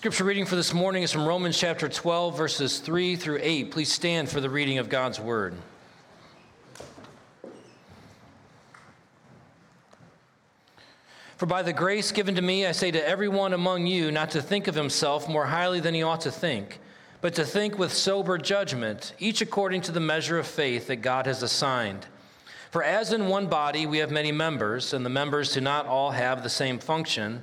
Scripture reading for this morning is from Romans chapter 12, verses 3 through 8. Please stand for the reading of God's word. For by the grace given to me, I say to everyone among you not to think of himself more highly than he ought to think, but to think with sober judgment, each according to the measure of faith that God has assigned. For as in one body we have many members, and the members do not all have the same function,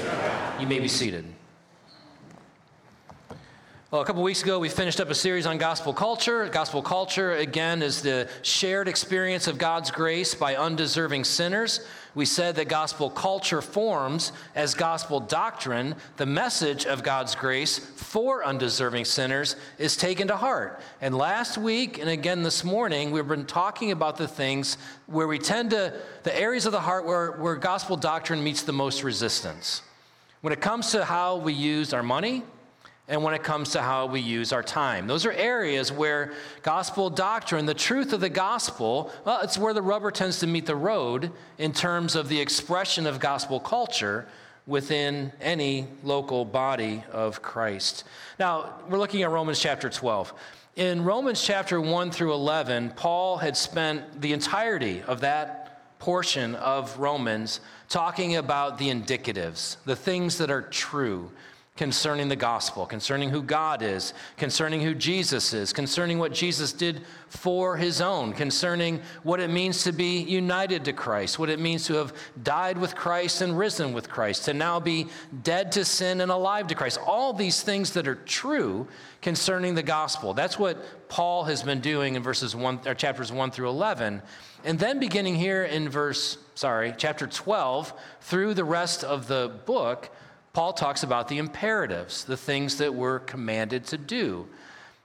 You may be seated. Well, a couple weeks ago, we finished up a series on gospel culture. Gospel culture, again, is the shared experience of God's grace by undeserving sinners. We said that gospel culture forms as gospel doctrine. The message of God's grace for undeserving sinners is taken to heart. And last week, and again this morning, we've been talking about the things where we tend to, the areas of the heart where, where gospel doctrine meets the most resistance. When it comes to how we use our money, and when it comes to how we use our time. Those are areas where gospel doctrine, the truth of the gospel, well, it's where the rubber tends to meet the road in terms of the expression of gospel culture within any local body of Christ. Now, we're looking at Romans chapter 12. In Romans chapter 1 through 11, Paul had spent the entirety of that portion of Romans talking about the indicatives, the things that are true concerning the gospel, concerning who God is, concerning who Jesus is, concerning what Jesus did for his own, concerning what it means to be united to Christ, what it means to have died with Christ and risen with Christ, to now be dead to sin and alive to Christ. All these things that are true concerning the gospel. That's what Paul has been doing in verses 1 or chapters 1 through 11. And then beginning here in verse, sorry, chapter 12, through the rest of the book, Paul talks about the imperatives, the things that we're commanded to do.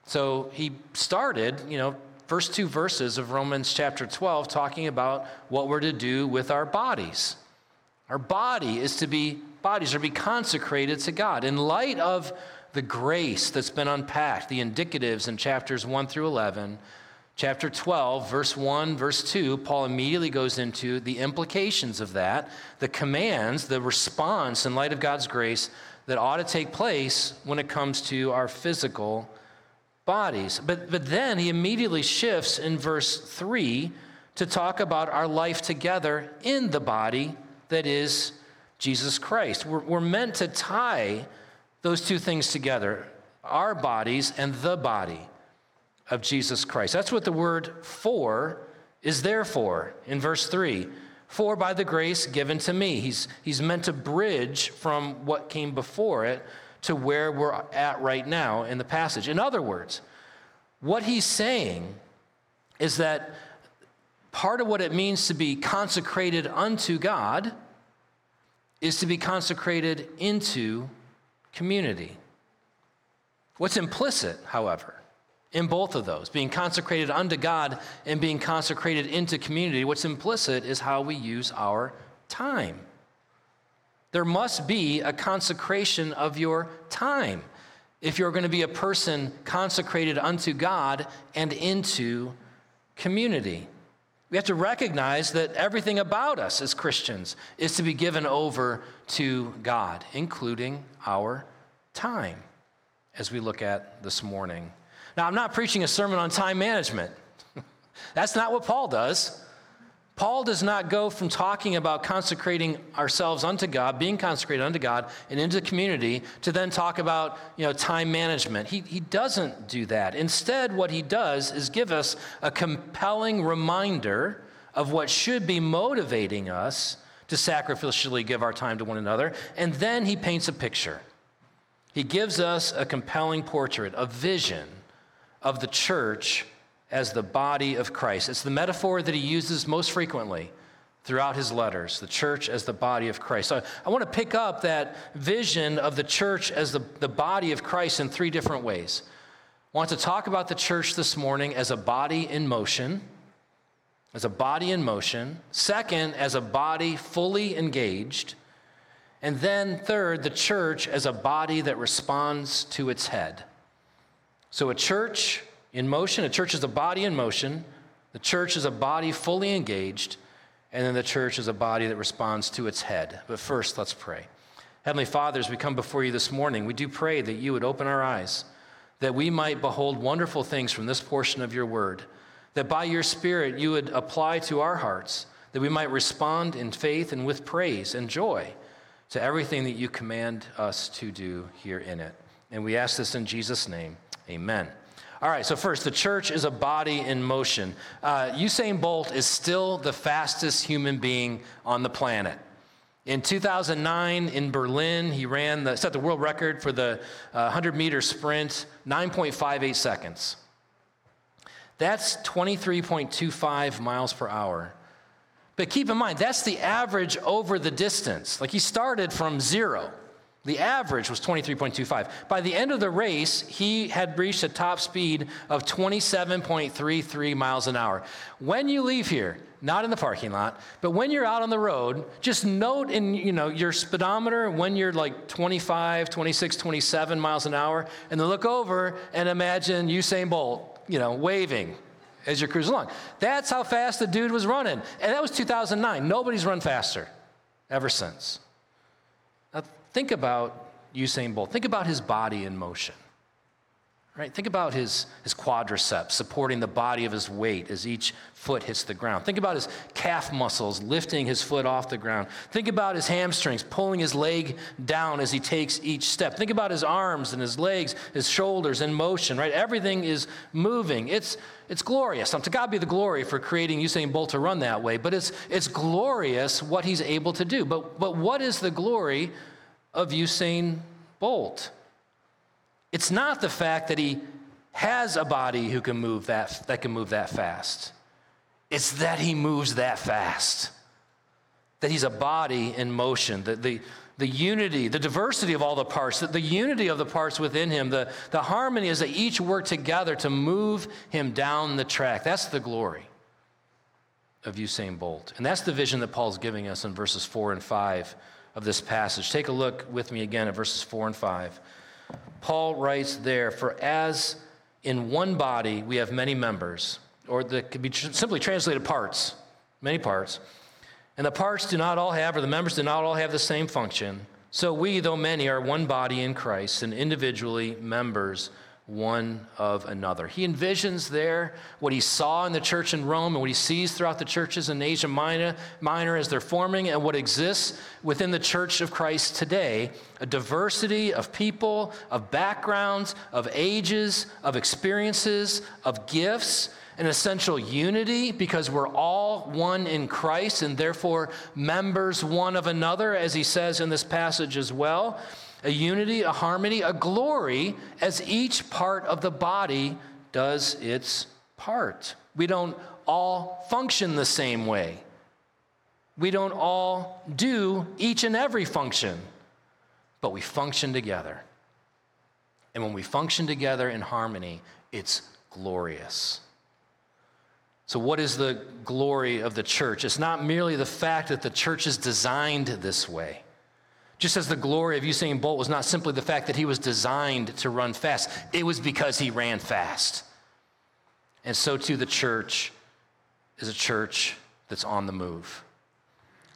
So he started, you know, first two verses of Romans chapter 12 talking about what we're to do with our bodies. Our body is to be bodies are to be consecrated to God. In light of the grace that's been unpacked, the indicatives in chapters 1 through 11, chapter 12, verse 1, verse 2, Paul immediately goes into the implications of that, the commands, the response in light of God's grace that ought to take place when it comes to our physical bodies. But, but then he immediately shifts in verse 3 to talk about our life together in the body that is Jesus Christ. We're, we're meant to tie those two things together our bodies and the body of Jesus Christ. That's what the word for is there for in verse 3. For by the grace given to me. He's, he's meant to bridge from what came before it to where we're at right now in the passage. In other words, what he's saying is that part of what it means to be consecrated unto God is to be consecrated into community. What's implicit, however, in both of those, being consecrated unto God and being consecrated into community, what's implicit is how we use our time. There must be a consecration of your time if you're going to be a person consecrated unto God and into community. We have to recognize that everything about us as Christians is to be given over to God, including our time, as we look at this morning. Now, I'm not preaching a sermon on time management. That's not what Paul does. Paul does not go from talking about consecrating ourselves unto God, being consecrated unto God, and into the community to then talk about you know, time management. He, he doesn't do that. Instead, what he does is give us a compelling reminder of what should be motivating us to sacrificially give our time to one another. And then he paints a picture. He gives us a compelling portrait, a vision of the church as the body of Christ. It's the metaphor that he uses most frequently throughout his letters, the church as the body of Christ. So I want to pick up that vision of the church as the, the body of Christ in three different ways. I want to talk about the church this morning as a body in motion, as a body in motion. Second, as a body fully engaged. And then, third, the church as a body that responds to its head. So, a church in motion, a church is a body in motion, the church is a body fully engaged, and then the church is a body that responds to its head. But first, let's pray. Heavenly Father, as we come before you this morning, we do pray that you would open our eyes, that we might behold wonderful things from this portion of your word, that by your Spirit you would apply to our hearts, that we might respond in faith and with praise and joy to everything that you command us to do here in it. And we ask this in Jesus' name. Amen. All right, so first, the church is a body in motion. Uh, Usain Bolt is still the fastest human being on the planet. In 2009 in Berlin, he ran the, set the world record for the uh, 100 meter sprint, 9.58 seconds. That's 23.25 miles per hour. But keep in mind, that's the average over the distance. Like he started from zero. The average was 23.25. By the end of the race, he had reached a top speed of 27.33 miles an hour. When you leave here, not in the parking lot, but when you're out on the road, just note in you know your speedometer when you're like 25, 26, 27 miles an hour, and then look over and imagine Usain Bolt, you know, waving as you're cruising along. That's how fast the dude was running. And that was 2009. Nobody's run faster ever since. Think about Usain Bolt. Think about his body in motion. Right? Think about his, his quadriceps supporting the body of his weight as each foot hits the ground. Think about his calf muscles lifting his foot off the ground. Think about his hamstrings pulling his leg down as he takes each step. Think about his arms and his legs, his shoulders in motion, right? Everything is moving. It's, it's glorious. To God be the glory for creating Usain Bolt to run that way, but it's, it's glorious what he's able to do. But, but what is the glory of Usain Bolt? It's not the fact that he has a body who can move that, that can move that fast. It's that he moves that fast. That he's a body in motion. The, the, the unity, the diversity of all the parts, the, the unity of the parts within him, the, the harmony is that each work together to move him down the track. That's the glory of Usain Bolt. And that's the vision that Paul's giving us in verses 4 and 5 of this passage. Take a look with me again at verses 4 and 5. Paul writes there, For as in one body we have many members, or that could be tr- simply translated parts, many parts, and the parts do not all have, or the members do not all have the same function. So we, though many, are one body in Christ and individually members one of another. He envisions there what he saw in the church in Rome and what he sees throughout the churches in Asia Minor, Minor as they're forming and what exists within the church of Christ today a diversity of people, of backgrounds, of ages, of experiences, of gifts. An essential unity because we're all one in Christ and therefore members one of another, as he says in this passage as well a unity, a harmony, a glory as each part of the body does its part. We don't all function the same way. We don't all do each and every function, but we function together. And when we function together in harmony, it's glorious. So, what is the glory of the church? It's not merely the fact that the church is designed this way. Just as the glory of Usain Bolt was not simply the fact that he was designed to run fast, it was because he ran fast. And so too the church is a church that's on the move.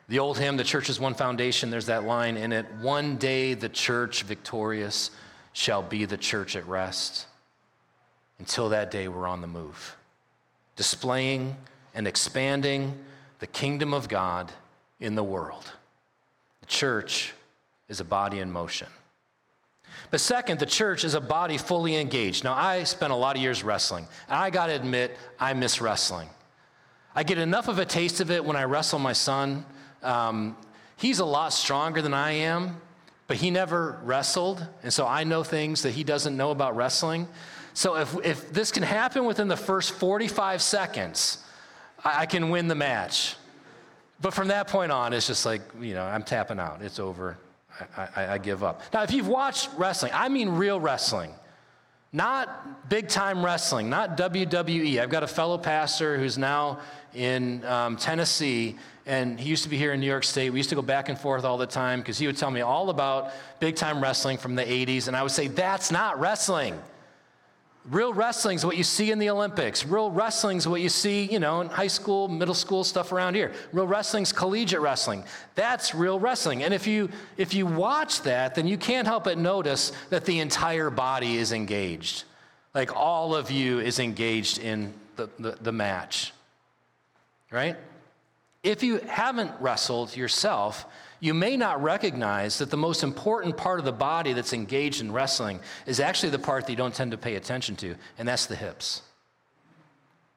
The old hymn, The Church is One Foundation, there's that line in it One day the church victorious shall be the church at rest. Until that day, we're on the move, displaying and expanding the kingdom of God in the world. The church is a body in motion. But second, the church is a body fully engaged. Now, I spent a lot of years wrestling, and I got to admit, I miss wrestling. I get enough of a taste of it when I wrestle my son. Um, he's a lot stronger than I am, but he never wrestled, and so I know things that he doesn't know about wrestling. So if, if this can happen within the first 45 seconds, I, I can win the match. but from that point on, it's just like, you know, I'm tapping out. It's over. I, I, I give up. Now, if you've watched wrestling, I mean real wrestling, not big time wrestling, not WWE. I've got a fellow pastor who's now in um, Tennessee, and he used to be here in New York State. We used to go back and forth all the time because he would tell me all about big time wrestling from the 80s, and I would say, That's not wrestling. Real wrestling is what you see in the Olympics. Real wrestling is what you see, you know, in high school, middle school stuff around here. Real wrestling is collegiate wrestling. That's real wrestling. And if you if you watch that, then you can't help but notice that the entire body is engaged. Like all of you is engaged in the, the, the match. Right? If you haven't wrestled yourself, you may not recognize that the most important part of the body that's engaged in wrestling is actually the part that you don't tend to pay attention to, and that's the hips.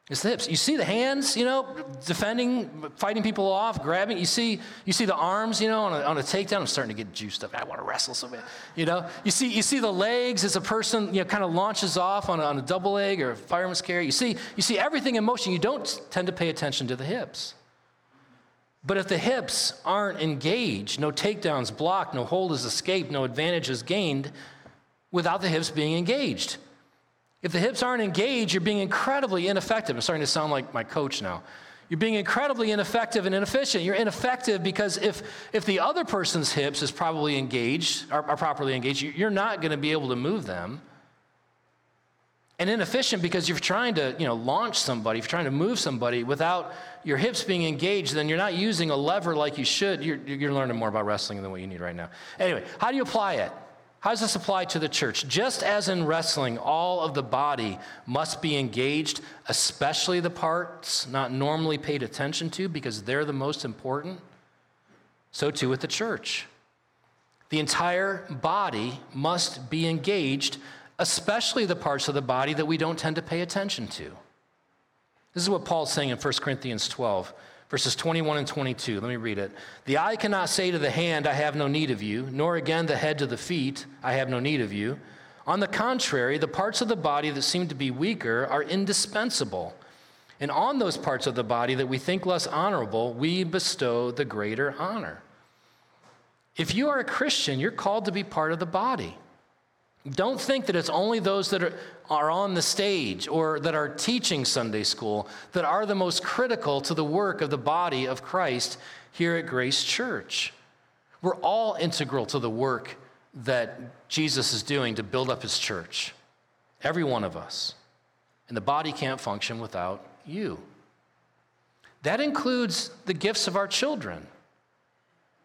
It's the hips. You see the hands, you know, defending, fighting people off, grabbing. You see, you see the arms, you know, on a, on a takedown. I'm starting to get juiced up. I want to wrestle so bad. You know, you see, you see the legs as a person, you know, kind of launches off on a, on a double leg or a fireman's carry. You see, you see everything in motion. You don't tend to pay attention to the hips. But if the hips aren't engaged, no takedowns blocked, no hold is escaped, no advantage is gained without the hips being engaged. If the hips aren't engaged, you're being incredibly ineffective. I'm starting to sound like my coach now. You're being incredibly ineffective and inefficient. You're ineffective because if, if the other person's hips is probably engaged, are, are properly engaged, you're not going to be able to move them and inefficient because you're trying to you know launch somebody you're trying to move somebody without your hips being engaged then you're not using a lever like you should. You're, you're learning more about wrestling than what you need right now. Anyway how do you apply it? How does this apply to the church? Just as in wrestling all of the body must be engaged especially the parts not normally paid attention to because they're the most important so too with the church. The entire body must be engaged especially the parts of the body that we don't tend to pay attention to. This is what Paul's saying in 1 Corinthians 12, verses 21 and 22. Let me read it. The eye cannot say to the hand, I have no need of you, nor again the head to the feet, I have no need of you. On the contrary, the parts of the body that seem to be weaker are indispensable. And on those parts of the body that we think less honorable, we bestow the greater honor. If you are a Christian, you're called to be part of the body. Don't think that it's only those that are, are on the stage or that are teaching Sunday school that are the most critical to the work of the body of Christ here at Grace Church. We're all integral to the work that Jesus is doing to build up his church. Every one of us. And the body can't function without you. That includes the gifts of our children.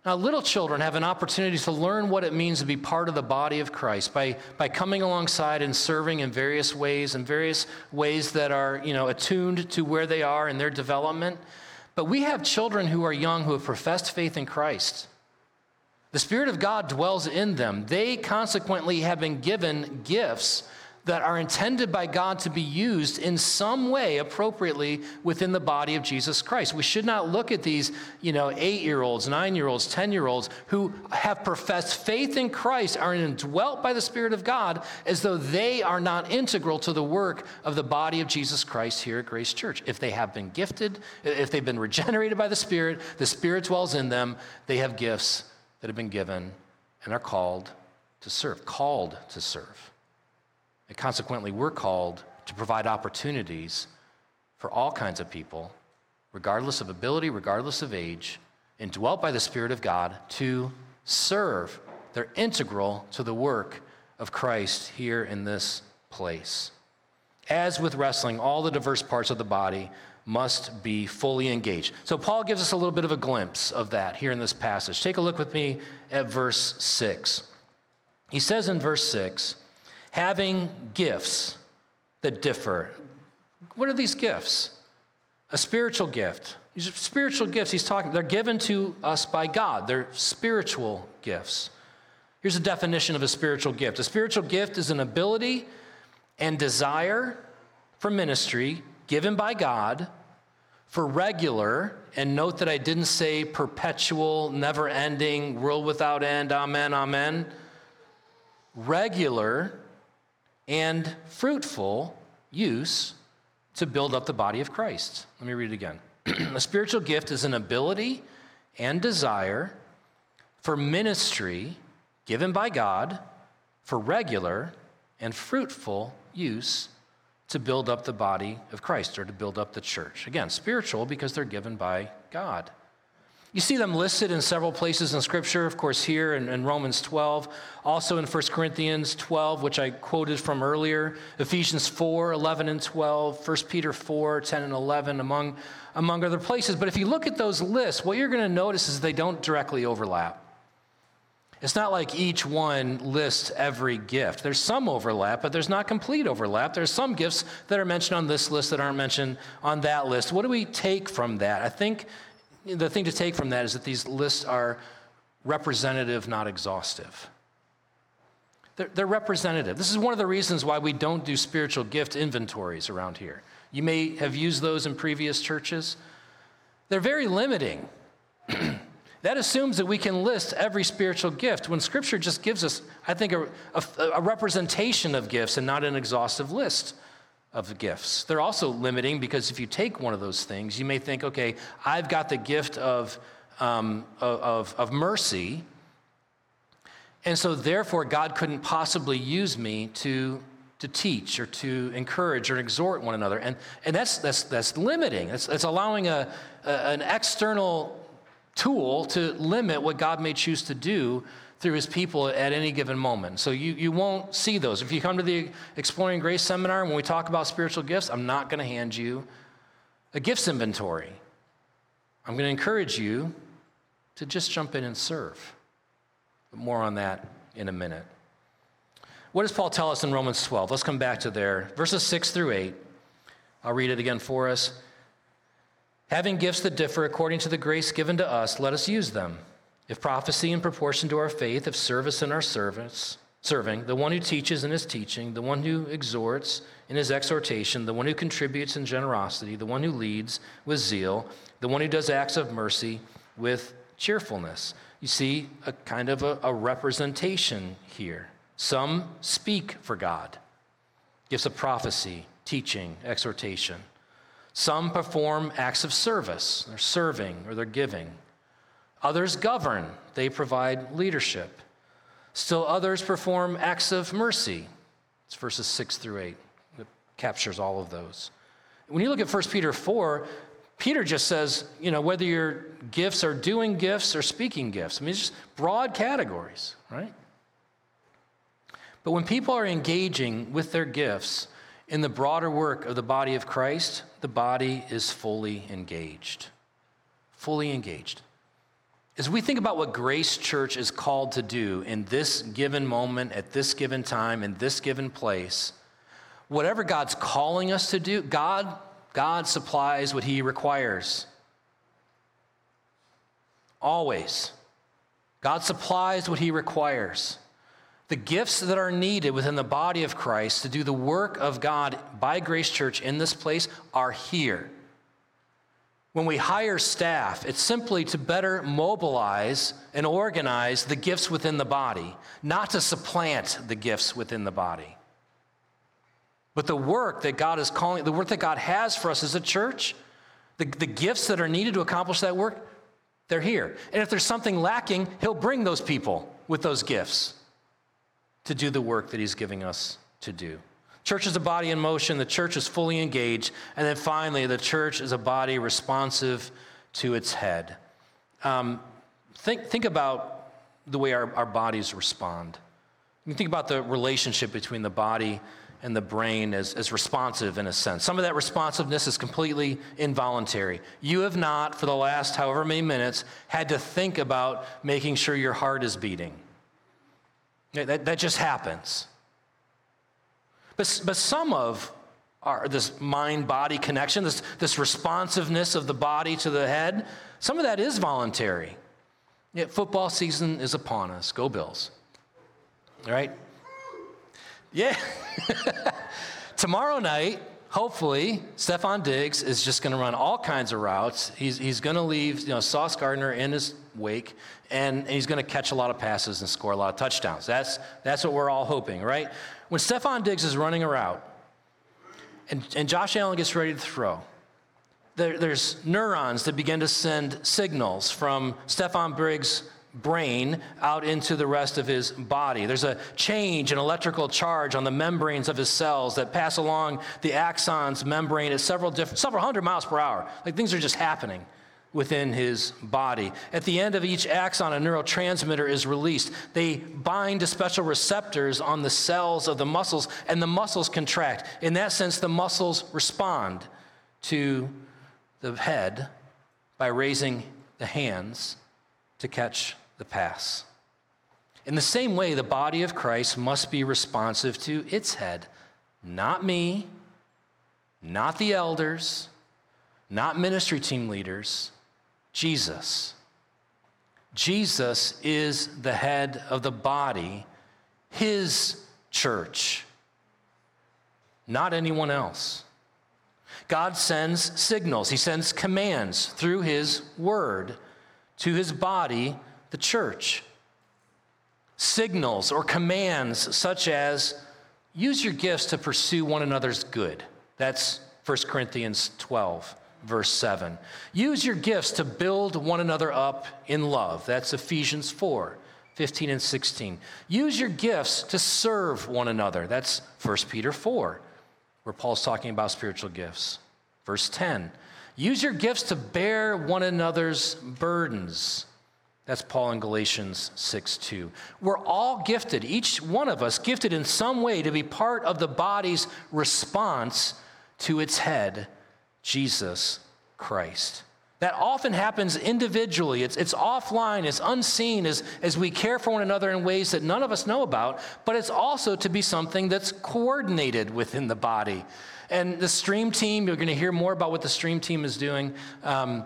Now, little children have an opportunity to learn what it means to be part of the body of Christ by, by coming alongside and serving in various ways, in various ways that are, you know, attuned to where they are in their development. But we have children who are young who have professed faith in Christ. The Spirit of God dwells in them. They consequently have been given gifts that are intended by God to be used in some way appropriately within the body of Jesus Christ. We should not look at these, you know, eight year olds, nine year olds, 10 year olds who have professed faith in Christ, are indwelt by the Spirit of God, as though they are not integral to the work of the body of Jesus Christ here at Grace Church. If they have been gifted, if they've been regenerated by the Spirit, the Spirit dwells in them, they have gifts that have been given and are called to serve, called to serve. And consequently, we're called to provide opportunities for all kinds of people, regardless of ability, regardless of age, indwelt by the Spirit of God, to serve. They're integral to the work of Christ here in this place. As with wrestling, all the diverse parts of the body must be fully engaged. So, Paul gives us a little bit of a glimpse of that here in this passage. Take a look with me at verse 6. He says in verse 6, having gifts that differ. What are these gifts? A spiritual gift. These are spiritual gifts he's talking, they're given to us by God. They're spiritual gifts. Here's a definition of a spiritual gift. A spiritual gift is an ability and desire for ministry given by God for regular, and note that I didn't say perpetual, never ending, world without end, amen, amen. Regular and fruitful use to build up the body of Christ. Let me read it again. a spiritual gift is an ability and desire for ministry given by God for regular and fruitful use to build up the body of Christ or to build up the church. Again, spiritual because they're given by God. You see them listed in several places in Scripture, of course, here in, in, Romans 12, also in 1 Corinthians 12, which I quoted from earlier, Ephesians 4, 11 and 12, 1 Peter 4, 10 and 11, among, among other places. But if you look at those lists, what you're going to notice is they don't directly overlap. It's not like each one lists every gift. There's some overlap, but there's not complete overlap. There's some gifts that are mentioned on this list that aren't mentioned on that list. What do we take from that? I think the thing to take from that is that these lists are representative, not exhaustive. They're, they're representative. This is one of the reasons why we don't do spiritual gift inventories around here. You may have used those in previous churches. They're very limiting. That assumes that we can list every spiritual gift when Scripture just gives us, I think, a, a, a, representation of gifts and not an exhaustive list of gifts. They're also limiting because if you take one of those things, you may think, okay, I've got the gift of, um, of, of mercy, and so therefore God couldn't possibly use me to to teach or to encourage or exhort one another. And, and that's, that's, that's limiting. It's, it's allowing a, a, an external tool to limit what God may choose to do through his people at any given moment. So you, you won't see those. If you come to the Exploring Grace seminar, when we talk about spiritual gifts, I'm not going to hand you a gifts inventory. I'm going to encourage you to just jump in and serve. But more on that in a minute. What does Paul tell us in Romans 12? Let's come back to there. Verses 6 through 8. I'll read it again for us. Having gifts that differ according to the grace given to us, let us use them. If prophecy in proportion to our faith, if service in our service, serving, the one who teaches in his teaching, the one who exhorts in his exhortation, the one who contributes in generosity, the one who leads with zeal, the one who does acts of mercy with cheerfulness. You see a kind of a, a representation here. Some speak for God, gifts of prophecy, teaching, exhortation. Some perform acts of service, they're serving or they're giving. Others govern, they provide leadership. Still others perform acts of mercy. It's verses 6 through 8 that captures all of those. When you look at 1 Peter 4, Peter just says, you know, whether your gifts are doing gifts or speaking gifts. I mean, it's just broad categories, right? But when people are engaging with their gifts, in the broader work of the body of Christ, the body is fully engaged. Fully engaged. As we think about what Grace Church is called to do in this given moment, at this given time, in this given place, whatever God's calling us to do, God, God supplies what He requires. Always. God supplies what He requires. The gifts that are needed within the body of Christ to do the work of God by Grace Church in this place are here. When we hire staff, it's simply to better mobilize and organize the gifts within the body, not to supplant the gifts within the body. But the work that God is calling, the work that God has for us as a church, the, the gifts that are needed to accomplish that work, they're here. And if there's something lacking, He'll bring those people with those gifts to do the work that He's giving us to do. Church is a body in motion, the church is fully engaged, and then finally, the church is a body responsive to its head. Um, think, think about the way our, our bodies respond. You think about the relationship between the body and the brain as, as responsive in a sense. Some of that responsiveness is completely involuntary. You have not, for the last however many minutes, had to think about making sure your heart is beating. That, that just happens. But, but some of our, this mind body connection, this, this responsiveness of the body to the head, some of that is voluntary. Yet football season is upon us. Go Bills. All right? Yeah. Tomorrow night, hopefully, Stefon Diggs is just going to run all kinds of routes. He's, he's going to leave you know, Sauce Gardner in his wake, and, and he's going to catch a lot of passes and score a lot of touchdowns. That's, that's what we're all hoping, right? When Stefon Diggs is running a route and, and Josh Allen gets ready to throw, there, there's neurons that begin to send signals from Stefon Diggs' brain out into the rest of his body. There's a change in electrical charge on the membranes of his cells that pass along the axons membrane at several different, several hundred miles per hour. Like things are just happening within his body. At the end of each axon, a neurotransmitter is released. They bind to special receptors on the cells of the muscles, and the muscles contract. In that sense, the muscles respond to the head by raising the hands to catch the pass. In the same way, the body of Christ must be responsive to its head, not me, not the elders, not ministry team leaders, Jesus. Jesus is the head of the body, his church, not anyone else. God sends signals, He sends commands through His word to His body, the church. Signals or commands such as use your gifts to pursue one another's good. That's 1 Corinthians 12, verse 7. Use your gifts to build one another up in love. That's Ephesians 4, 15 and 16. Use your gifts to serve one another. That's 1 Peter 4 where Paul's talking about spiritual gifts. Verse 10 use your gifts to bear one another's burdens. That's Paul in Galatians 6 2. We're all gifted, each one of us gifted in some way to be part of the body's response to its head, Jesus Christ. That often happens individually. It's, it's offline, it's unseen as, as we care for one another in ways that none of us know about, but it's also to be something that's coordinated within the body. And the stream team, you're going to hear more about what the stream team is doing. Um,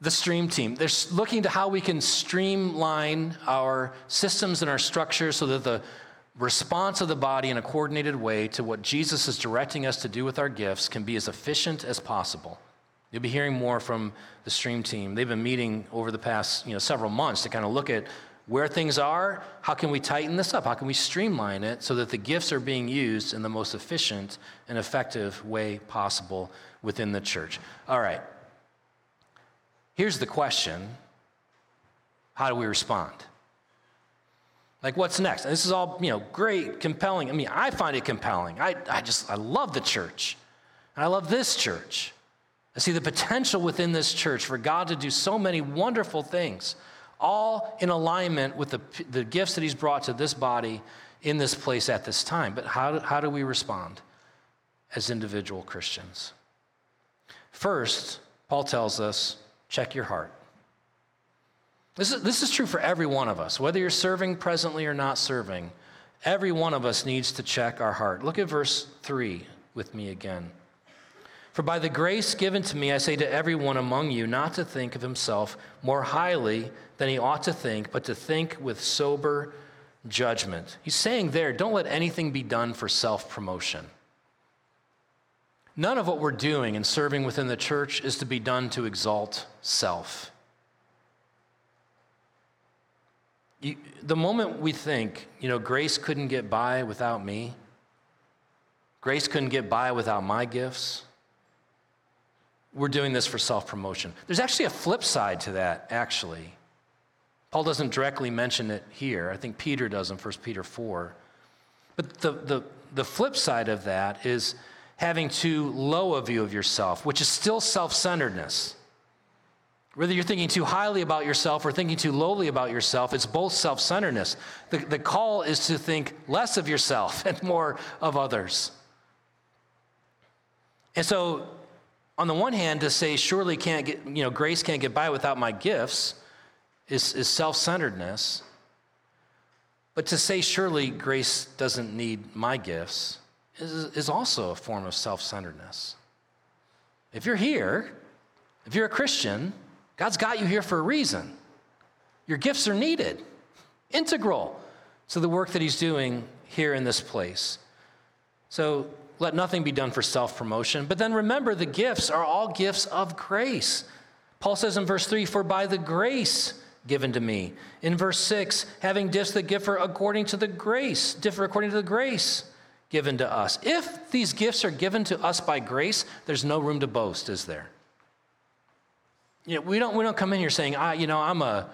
the stream team, they're looking to how we can streamline our systems and our structures so that the response of the body in a coordinated way to what Jesus is directing us to do with our gifts can be as efficient as possible. You'll be hearing more from the stream team. They've been meeting over the past you know, several months to kind of look at where things are, how can we tighten this up? How can we streamline it so that the gifts are being used in the most efficient and effective way possible within the church? All right. Here's the question How do we respond? Like, what's next? And this is all, you know, great, compelling. I mean, I find it compelling. I, I just, I love the church. And I love this church. I see the potential within this church for God to do so many wonderful things, all in alignment with the, the gifts that He's brought to this body in this place at this time. But how do, how do we respond as individual Christians? First, Paul tells us check your heart. This is, this is true for every one of us, whether you're serving presently or not serving. Every one of us needs to check our heart. Look at verse 3 with me again. For by the grace given to me, I say to everyone among you not to think of himself more highly than he ought to think, but to think with sober judgment. He's saying there, don't let anything be done for self promotion. None of what we're doing and serving within the church is to be done to exalt self. You, the moment we think, you know, grace couldn't get by without me, grace couldn't get by without my gifts, we're doing this for self promotion. There's actually a flip side to that, actually. Paul doesn't directly mention it here. I think Peter does in 1 Peter 4. But the, the, the flip side of that is having too low a view of yourself, which is still self centeredness. Whether you're thinking too highly about yourself or thinking too lowly about yourself, it's both self centeredness. The, the call is to think less of yourself and more of others. And so on the one hand, to say, surely can't get, you know, grace can't get by without my gifts is, is self centeredness. But to say, surely grace doesn't need my gifts is, is also a form of self centeredness. If you're here, if you're a Christian, God's got you here for a reason. Your gifts are needed, integral to the work that He's doing here in this place. So let nothing be done for self promotion. But then remember, the gifts are all gifts of grace. Paul says in verse 3 For by the grace given to me. In verse 6, having gifts that differ according to the grace, differ according to the grace given to us. If these gifts are given to us by grace, there's no room to boast, is there? You know, we don't, we don't come in here saying, I, you know, I'm a,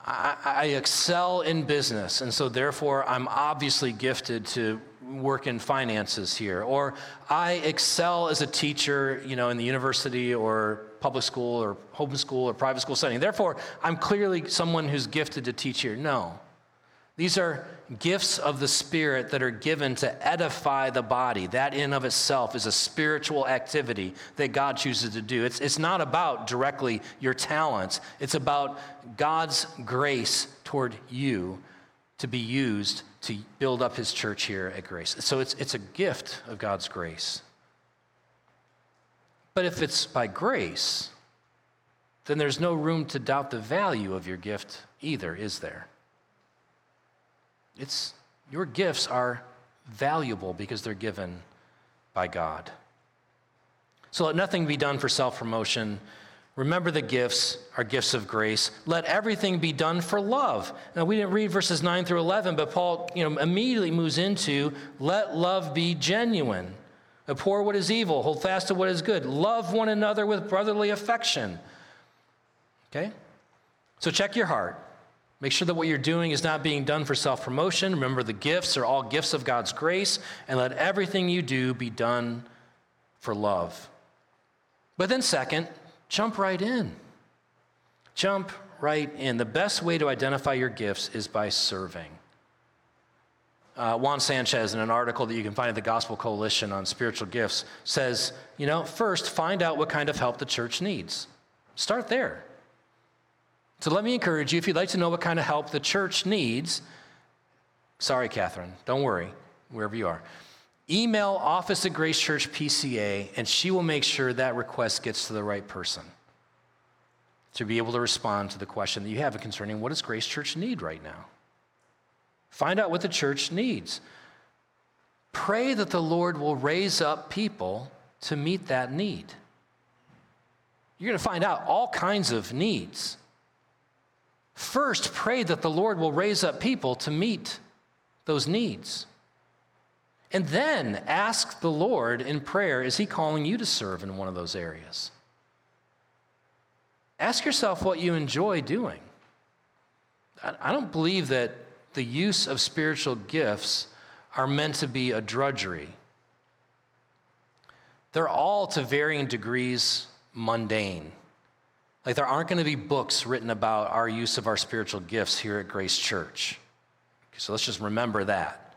I, I excel in business, and so therefore I'm obviously gifted to work in finances here. Or I excel as a teacher, you know, in the university or public school or homeschool or private school setting. Therefore, I'm clearly someone who's gifted to teach here. No. These are gifts of the Spirit that are given to edify the body. That, in of itself, is a spiritual activity that God chooses to do. It's, it's not about directly your talents, it's about God's grace toward you to be used to build up His church here at Grace. So it's, it's a gift of God's grace. But if it's by grace, then there's no room to doubt the value of your gift either, is there? It's, your gifts are valuable because they're given by God. So let nothing be done for self promotion. Remember the gifts are gifts of grace. Let everything be done for love. Now, we didn't read verses 9 through 11, but Paul you know, immediately moves into let love be genuine. Abhor what is evil, hold fast to what is good. Love one another with brotherly affection. Okay? So check your heart. Make sure that what you're doing is not being done for self promotion. Remember, the gifts are all gifts of God's grace, and let everything you do be done for love. But then, second, jump right in. Jump right in. The best way to identify your gifts is by serving. Uh, Juan Sanchez, in an article that you can find at the Gospel Coalition on spiritual gifts, says, you know, first, find out what kind of help the church needs. Start there. So let me encourage you if you'd like to know what kind of help the church needs, sorry, Catherine, don't worry, wherever you are. Email office at Grace Church PCA, and she will make sure that request gets to the right person to be able to respond to the question that you have concerning what does Grace Church need right now? Find out what the church needs. Pray that the Lord will raise up people to meet that need. You're going to find out all kinds of needs. First, pray that the Lord will raise up people to meet those needs. And then ask the Lord in prayer is He calling you to serve in one of those areas? Ask yourself what you enjoy doing. I don't believe that the use of spiritual gifts are meant to be a drudgery. They're all to varying degrees mundane. Like, there aren't going to be books written about our use of our spiritual gifts here at Grace Church. So let's just remember that.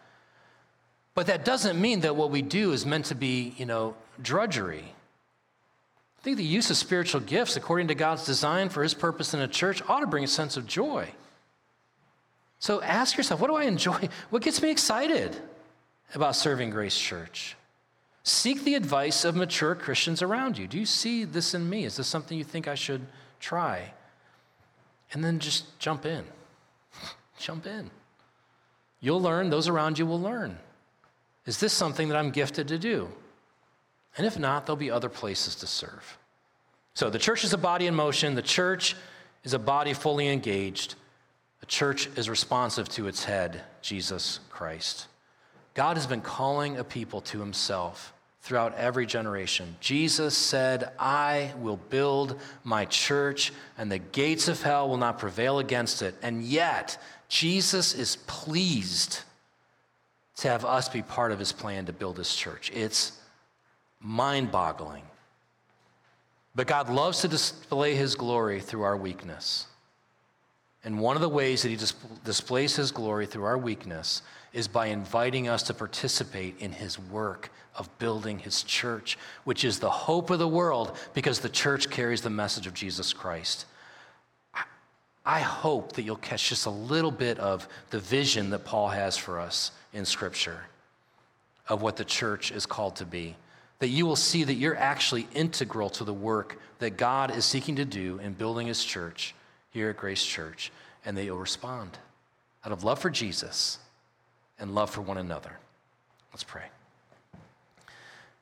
But that doesn't mean that what we do is meant to be, you know, drudgery. I think the use of spiritual gifts, according to God's design for His purpose in a church, ought to bring a sense of joy. So ask yourself, what do I enjoy? What gets me excited about serving Grace Church? Seek the advice of mature Christians around you. Do you see this in me? Is this something you think I should try. And then just jump in. jump in. You'll learn, those around you will learn. Is this something that I'm gifted to do? And if not, there'll be other places to serve. So the church is a body in motion, the church is a body fully engaged. The church is responsive to its head, Jesus Christ. God has been calling a people to himself throughout every generation. Jesus said, I will build my church, and the gates of hell will not prevail against it. And yet, Jesus is pleased to have us be part of his plan to build his church. It's mind boggling. But God loves to display his glory through our weakness. And one of the ways that he dis- displays his glory through our weakness is by inviting us to participate in his work of building his church, which is the hope of the world because the church carries the message of Jesus Christ. I hope that you'll catch just a little bit of the vision that Paul has for us in Scripture of what the church is called to be. That you will see that you're actually integral to the work that God is seeking to do in building his church here at Grace Church, and that you'll respond out of love for Jesus and love for one another. Let's pray.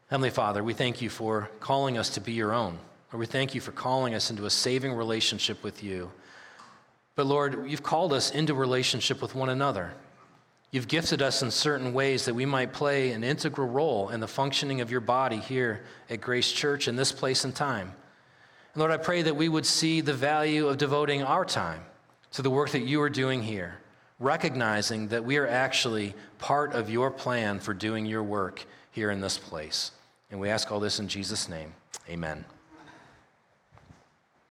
Heavenly Father, we thank you for calling us to be your own. Lord, we thank you for calling us into a saving relationship with you. But Lord, you've called us into relationship with one another. You've gifted us in certain ways that we might play an integral role in the functioning of your body here at Grace Church in this place and time. And Lord, I pray that we would see the value of devoting our time to the work that you are doing here, recognizing that we are actually part of your plan for doing your work here in this place. And we ask all this in Jesus' name. Amen.